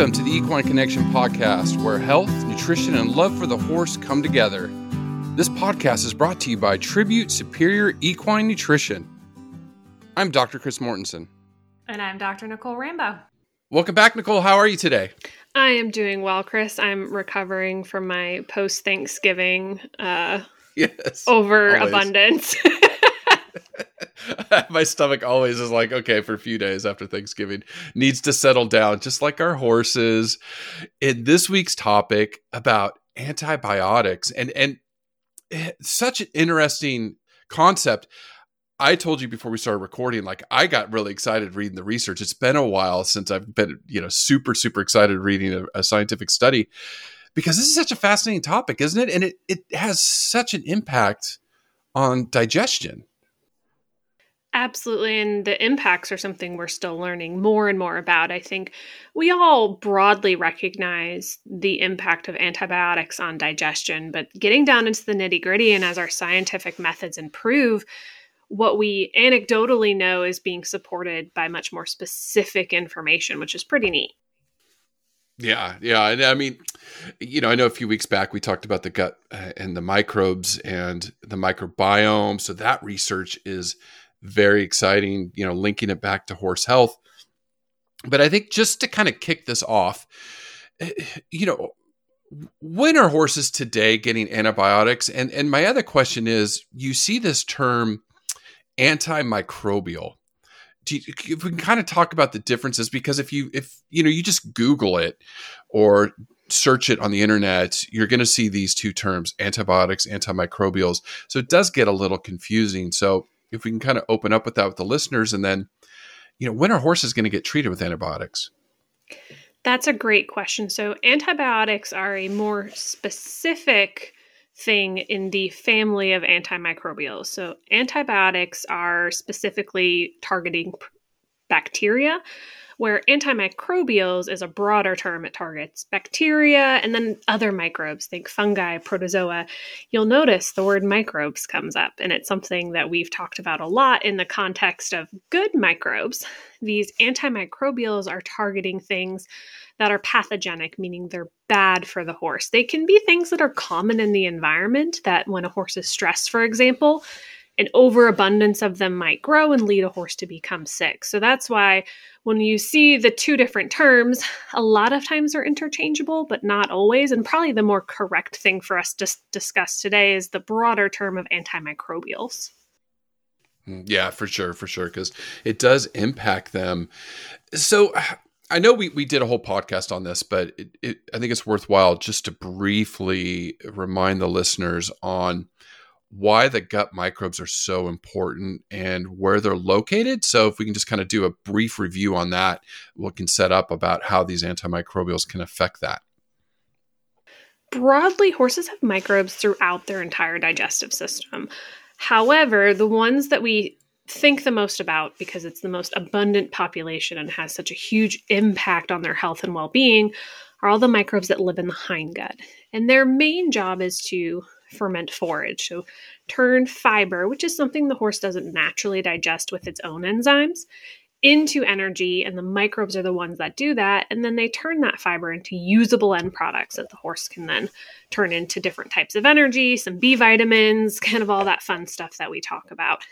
Welcome to the Equine Connection podcast, where health, nutrition, and love for the horse come together. This podcast is brought to you by Tribute Superior Equine Nutrition. I'm Dr. Chris Mortensen. And I'm Dr. Nicole Rambo. Welcome back, Nicole. How are you today? I am doing well, Chris. I'm recovering from my post Thanksgiving uh, yes, overabundance. my stomach always is like, okay, for a few days after Thanksgiving, needs to settle down, just like our horses. In this week's topic about antibiotics and and eh, such an interesting concept. I told you before we started recording, like I got really excited reading the research. It's been a while since I've been, you know, super, super excited reading a, a scientific study because this is such a fascinating topic, isn't it? And it, it has such an impact on digestion. Absolutely. And the impacts are something we're still learning more and more about. I think we all broadly recognize the impact of antibiotics on digestion, but getting down into the nitty gritty and as our scientific methods improve, what we anecdotally know is being supported by much more specific information, which is pretty neat. Yeah, yeah. And I mean, you know, I know a few weeks back we talked about the gut uh, and the microbes and the microbiome. So that research is very exciting, you know, linking it back to horse health. But I think just to kind of kick this off, eh, you know, when are horses today getting antibiotics? And and my other question is, you see this term antimicrobial. Do you, if we can kind of talk about the differences, because if you if you know you just Google it or search it on the internet, you're going to see these two terms, antibiotics, antimicrobials. So it does get a little confusing. So if we can kind of open up with that with the listeners and then you know when are horses going to get treated with antibiotics? That's a great question. So antibiotics are a more specific thing in the family of antimicrobials. So antibiotics are specifically targeting bacteria where antimicrobials is a broader term. It targets bacteria and then other microbes, think fungi, protozoa. You'll notice the word microbes comes up, and it's something that we've talked about a lot in the context of good microbes. These antimicrobials are targeting things that are pathogenic, meaning they're bad for the horse. They can be things that are common in the environment, that when a horse is stressed, for example, an overabundance of them might grow and lead a horse to become sick. So that's why when you see the two different terms, a lot of times they're interchangeable, but not always. And probably the more correct thing for us to discuss today is the broader term of antimicrobials. Mm, yeah, for sure, for sure, because it does impact them. So I know we, we did a whole podcast on this, but it, it, I think it's worthwhile just to briefly remind the listeners on why the gut microbes are so important and where they're located. So, if we can just kind of do a brief review on that, we can set up about how these antimicrobials can affect that. Broadly, horses have microbes throughout their entire digestive system. However, the ones that we think the most about because it's the most abundant population and has such a huge impact on their health and well being are all the microbes that live in the hindgut. And their main job is to ferment forage. So, turn fiber, which is something the horse doesn't naturally digest with its own enzymes, into energy. And the microbes are the ones that do that. And then they turn that fiber into usable end products that the horse can then turn into different types of energy, some B vitamins, kind of all that fun stuff that we talk about.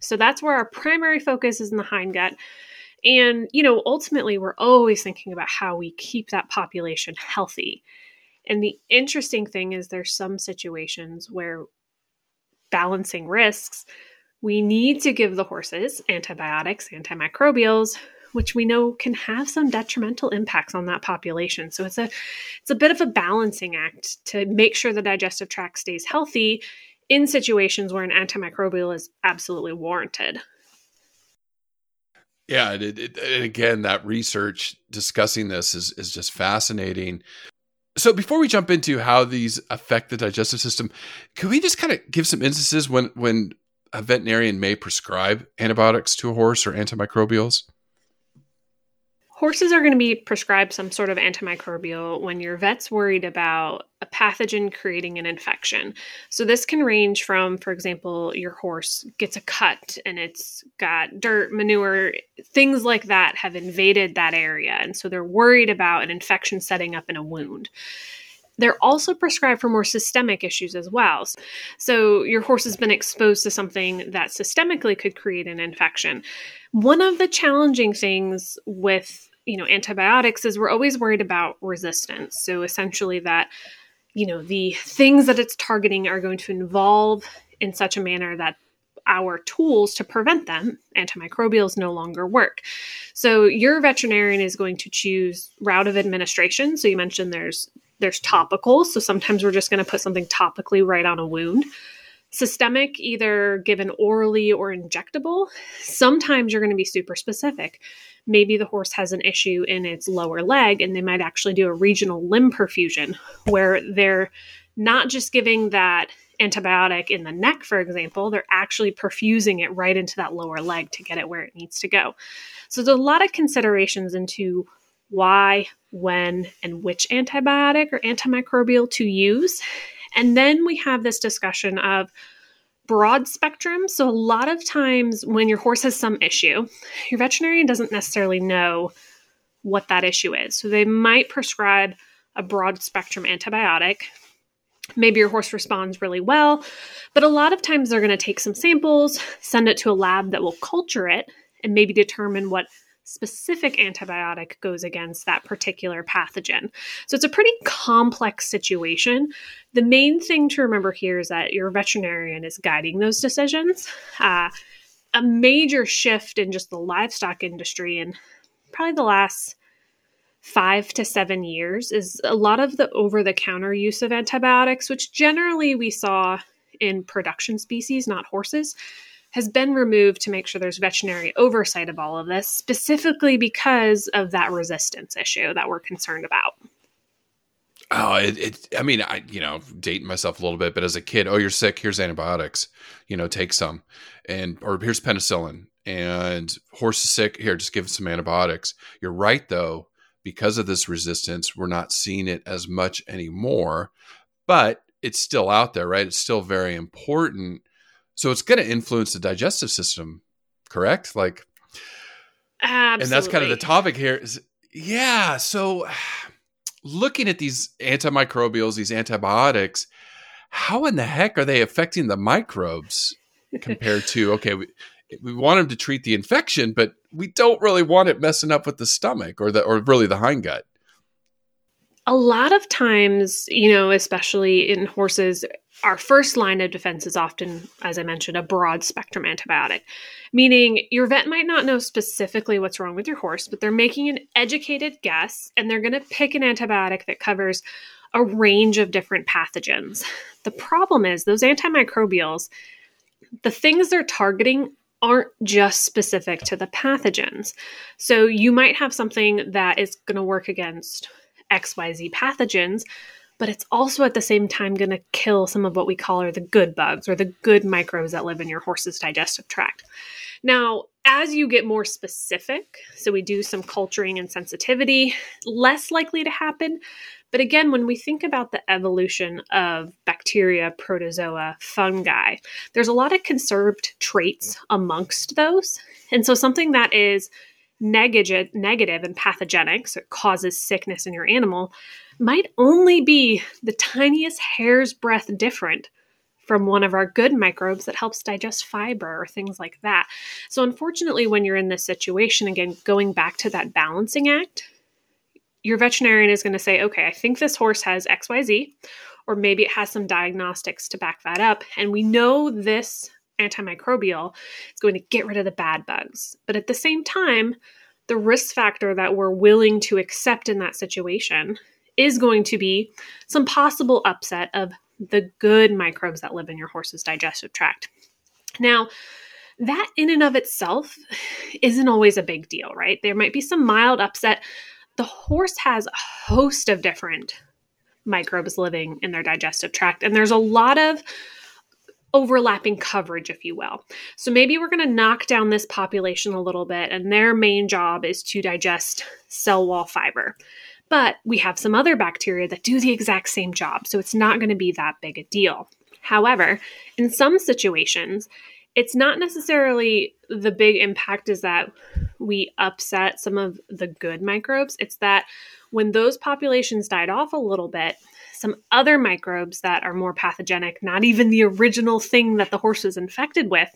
So, that's where our primary focus is in the hindgut. And, you know, ultimately, we're always thinking about how we keep that population healthy. And the interesting thing is, there's some situations where balancing risks, we need to give the horses antibiotics, antimicrobials, which we know can have some detrimental impacts on that population. So it's a it's a bit of a balancing act to make sure the digestive tract stays healthy in situations where an antimicrobial is absolutely warranted. Yeah, it, it, and again, that research discussing this is is just fascinating. So before we jump into how these affect the digestive system, can we just kind of give some instances when when a veterinarian may prescribe antibiotics to a horse or antimicrobials? Horses are going to be prescribed some sort of antimicrobial when your vet's worried about a pathogen creating an infection. So, this can range from, for example, your horse gets a cut and it's got dirt, manure, things like that have invaded that area. And so they're worried about an infection setting up in a wound. They're also prescribed for more systemic issues as well. So, your horse has been exposed to something that systemically could create an infection. One of the challenging things with you know antibiotics is we're always worried about resistance. So essentially that you know the things that it's targeting are going to involve in such a manner that our tools to prevent them, antimicrobials, no longer work. So your veterinarian is going to choose route of administration. So you mentioned there's there's topical. So sometimes we're just going to put something topically right on a wound systemic, either given orally or injectable. Sometimes you're going to be super specific. Maybe the horse has an issue in its lower leg, and they might actually do a regional limb perfusion where they're not just giving that antibiotic in the neck, for example, they're actually perfusing it right into that lower leg to get it where it needs to go. So there's a lot of considerations into why, when, and which antibiotic or antimicrobial to use. And then we have this discussion of broad spectrum. So, a lot of times when your horse has some issue, your veterinarian doesn't necessarily know what that issue is. So, they might prescribe a broad spectrum antibiotic. Maybe your horse responds really well, but a lot of times they're going to take some samples, send it to a lab that will culture it, and maybe determine what specific antibiotic goes against that particular pathogen. So it's a pretty complex situation. The main thing to remember here is that your veterinarian is guiding those decisions. Uh, a major shift in just the livestock industry and probably the last five to seven years is a lot of the over the counter use of antibiotics, which generally we saw in production species, not horses has been removed to make sure there's veterinary oversight of all of this, specifically because of that resistance issue that we're concerned about. Oh, it, it, I mean, I, you know, dating myself a little bit, but as a kid, oh, you're sick. Here's antibiotics, you know, take some and, or here's penicillin and horse is sick. Here, just give it some antibiotics. You're right though. Because of this resistance, we're not seeing it as much anymore, but it's still out there, right? It's still very important so it's going to influence the digestive system, correct? Like, Absolutely. and that's kind of the topic here. Is yeah. So looking at these antimicrobials, these antibiotics, how in the heck are they affecting the microbes compared to okay? We, we want them to treat the infection, but we don't really want it messing up with the stomach or the or really the hindgut a lot of times, you know, especially in horses, our first line of defense is often, as I mentioned, a broad spectrum antibiotic, meaning your vet might not know specifically what's wrong with your horse, but they're making an educated guess and they're going to pick an antibiotic that covers a range of different pathogens. The problem is those antimicrobials, the things they're targeting aren't just specific to the pathogens. So you might have something that is going to work against XYZ pathogens, but it's also at the same time going to kill some of what we call are the good bugs or the good microbes that live in your horse's digestive tract. Now, as you get more specific, so we do some culturing and sensitivity, less likely to happen. But again, when we think about the evolution of bacteria, protozoa, fungi, there's a lot of conserved traits amongst those. And so something that is negative, negative and pathogenic, so it causes sickness in your animal, might only be the tiniest hair's breadth different from one of our good microbes that helps digest fiber or things like that. So, unfortunately, when you're in this situation, again, going back to that balancing act, your veterinarian is going to say, okay, I think this horse has XYZ, or maybe it has some diagnostics to back that up. And we know this antimicrobial is going to get rid of the bad bugs. But at the same time, the risk factor that we're willing to accept in that situation is going to be some possible upset of the good microbes that live in your horse's digestive tract. Now, that in and of itself isn't always a big deal, right? There might be some mild upset. The horse has a host of different microbes living in their digestive tract, and there's a lot of overlapping coverage, if you will. So maybe we're going to knock down this population a little bit, and their main job is to digest cell wall fiber. But we have some other bacteria that do the exact same job, so it's not going to be that big a deal. However, in some situations, it's not necessarily the big impact is that we upset some of the good microbes. It's that when those populations died off a little bit, some other microbes that are more pathogenic, not even the original thing that the horse was infected with,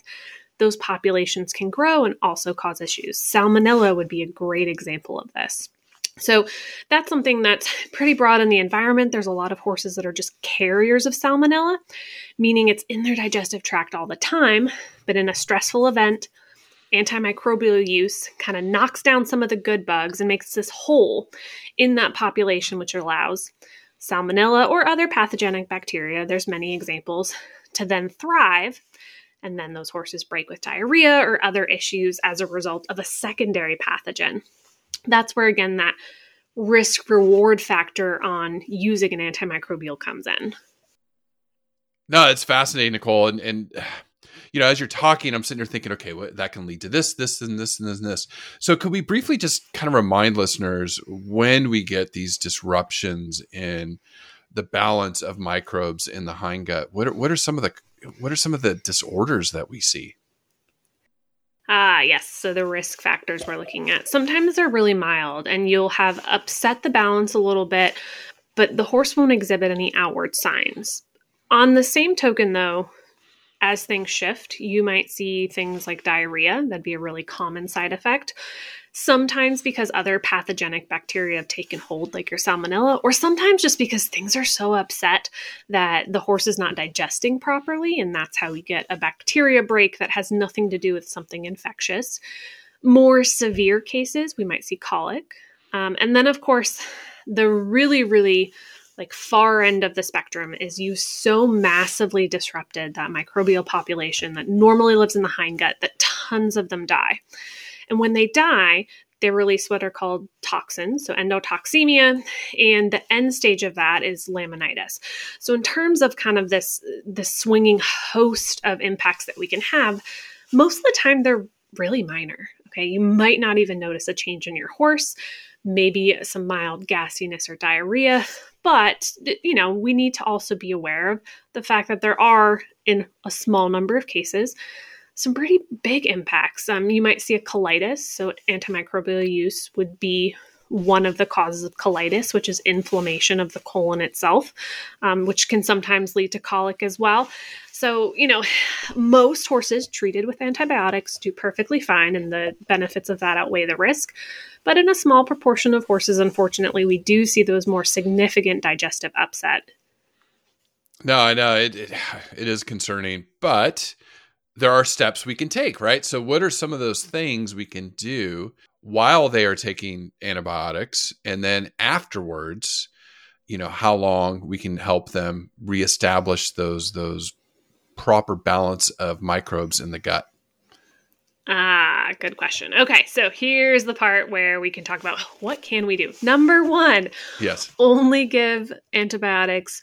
those populations can grow and also cause issues. Salmonella would be a great example of this. So that's something that's pretty broad in the environment. There's a lot of horses that are just carriers of salmonella, meaning it's in their digestive tract all the time, but in a stressful event, antimicrobial use kind of knocks down some of the good bugs and makes this hole in that population, which allows salmonella or other pathogenic bacteria, there's many examples, to then thrive. And then those horses break with diarrhea or other issues as a result of a secondary pathogen that's where again that risk reward factor on using an antimicrobial comes in. No, it's fascinating, Nicole, and and you know, as you're talking, I'm sitting there thinking, okay, what that can lead to this, this, and this, and this, and this. So, could we briefly just kind of remind listeners when we get these disruptions in the balance of microbes in the hindgut? What are what are some of the what are some of the disorders that we see? Ah, yes. So the risk factors we're looking at. Sometimes they're really mild and you'll have upset the balance a little bit, but the horse won't exhibit any outward signs. On the same token, though, as things shift, you might see things like diarrhea. That'd be a really common side effect sometimes because other pathogenic bacteria have taken hold, like your salmonella, or sometimes just because things are so upset that the horse is not digesting properly, and that's how we get a bacteria break that has nothing to do with something infectious. More severe cases, we might see colic. Um, and then, of course, the really, really like far end of the spectrum is you so massively disrupted that microbial population that normally lives in the hindgut that tons of them die. And when they die, they release what are called toxins, so endotoxemia, and the end stage of that is laminitis. So in terms of kind of this this swinging host of impacts that we can have, most of the time they're really minor. Okay, you might not even notice a change in your horse, maybe some mild gassiness or diarrhea, but you know, we need to also be aware of the fact that there are in a small number of cases some pretty big impacts. Um, you might see a colitis, so antimicrobial use would be one of the causes of colitis, which is inflammation of the colon itself, um, which can sometimes lead to colic as well. So, you know, most horses treated with antibiotics do perfectly fine, and the benefits of that outweigh the risk. But in a small proportion of horses, unfortunately, we do see those more significant digestive upset. No, I know it, it, it is concerning, but there are steps we can take, right? So, what are some of those things we can do while they are taking antibiotics? And then afterwards, you know, how long we can help them reestablish those, those proper balance of microbes in the gut? Ah, good question. Okay, so here's the part where we can talk about what can we do. Number 1. Yes. Only give antibiotics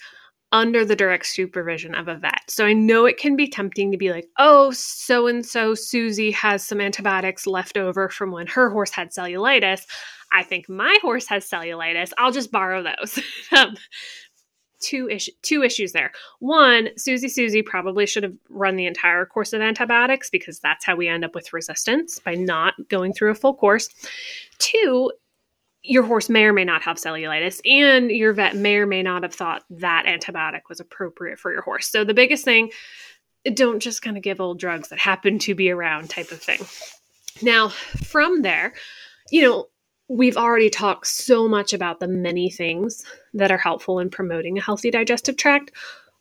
under the direct supervision of a vet. So I know it can be tempting to be like, oh, so and so Susie has some antibiotics left over from when her horse had cellulitis. I think my horse has cellulitis. I'll just borrow those. um, two two issues there. One, Susie Susie probably should have run the entire course of antibiotics because that's how we end up with resistance by not going through a full course. Two, your horse may or may not have cellulitis, and your vet may or may not have thought that antibiotic was appropriate for your horse. So, the biggest thing, don't just kind of give old drugs that happen to be around type of thing. Now, from there, you know, we've already talked so much about the many things that are helpful in promoting a healthy digestive tract.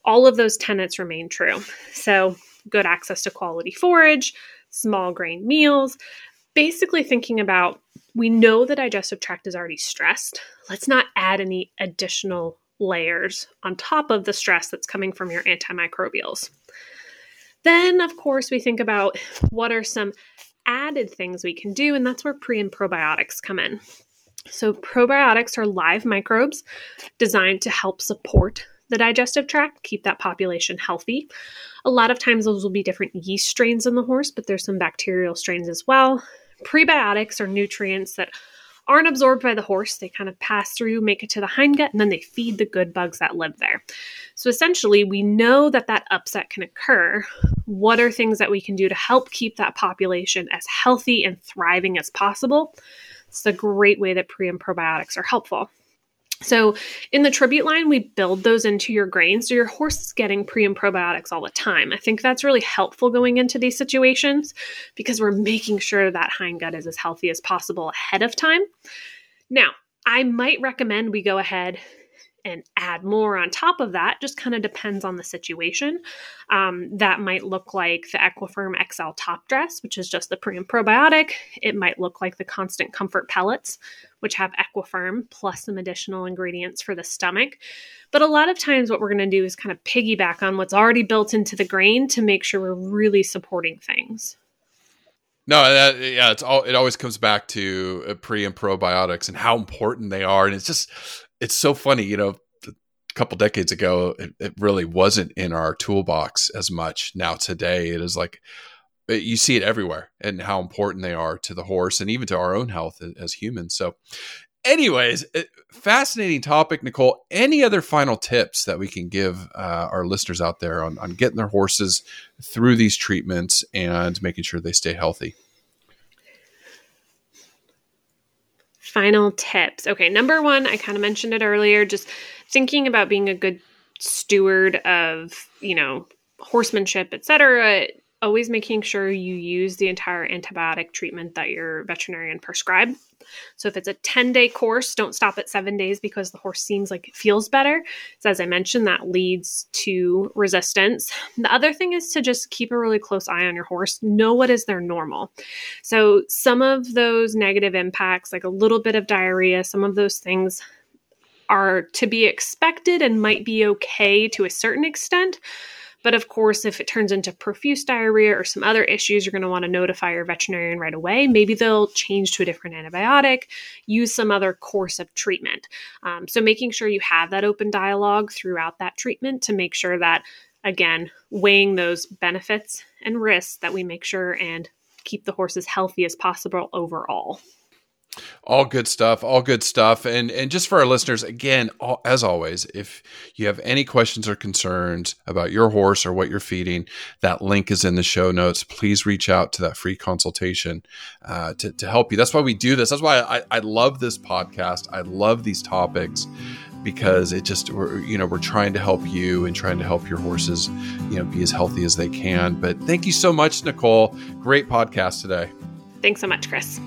All of those tenets remain true. So, good access to quality forage, small grain meals, basically thinking about we know the digestive tract is already stressed. Let's not add any additional layers on top of the stress that's coming from your antimicrobials. Then, of course, we think about what are some added things we can do, and that's where pre and probiotics come in. So, probiotics are live microbes designed to help support the digestive tract, keep that population healthy. A lot of times, those will be different yeast strains in the horse, but there's some bacterial strains as well. Prebiotics are nutrients that aren't absorbed by the horse. They kind of pass through, make it to the hindgut, and then they feed the good bugs that live there. So essentially, we know that that upset can occur. What are things that we can do to help keep that population as healthy and thriving as possible? It's a great way that pre and probiotics are helpful. So in the tribute line, we build those into your grain. So your horse is getting pre and probiotics all the time. I think that's really helpful going into these situations because we're making sure that hind gut is as healthy as possible ahead of time. Now, I might recommend we go ahead and add more on top of that just kind of depends on the situation. Um, that might look like the Equifirm XL Top Dress, which is just the pre and probiotic. It might look like the Constant Comfort pellets, which have Equifirm plus some additional ingredients for the stomach. But a lot of times, what we're going to do is kind of piggyback on what's already built into the grain to make sure we're really supporting things. No, that, yeah, it's all. It always comes back to uh, pre and probiotics and how important they are, and it's just it's so funny, you know, a couple decades ago, it, it, really wasn't in our toolbox as much. Now today, it is like you see it everywhere, and how important they are to the horse and even to our own health as humans. So, anyways, fascinating topic, Nicole. Any other final tips that we can give uh, our listeners out there on, on getting their horses through these treatments and making sure they stay healthy? Final tips. Okay, number one, I kind of mentioned it earlier, just thinking about being a good steward of, you know, horsemanship, etc always making sure you use the entire antibiotic treatment that your veterinarian prescribed. So if it's a 10 day course, don't stop at seven days because the horse seems like it feels better. So as I mentioned, that leads to resistance. The other thing is to just keep a really close eye on your horse. Know what is their normal. So some of those negative impacts, like a little bit of diarrhea, some of those things are to be expected and might be okay to a certain extent but of course, if it turns into profuse diarrhea or some other issues, you're going to want to notify your veterinarian right away. Maybe they'll change to a different antibiotic, use some other course of treatment. Um, so, making sure you have that open dialogue throughout that treatment to make sure that, again, weighing those benefits and risks that we make sure and keep the horse as healthy as possible overall. All good stuff. All good stuff. And and just for our listeners, again, all, as always, if you have any questions or concerns about your horse or what you're feeding, that link is in the show notes. Please reach out to that free consultation uh, to to help you. That's why we do this. That's why I, I love this podcast. I love these topics because it just we're you know we're trying to help you and trying to help your horses you know be as healthy as they can. But thank you so much, Nicole. Great podcast today. Thanks so much, Chris.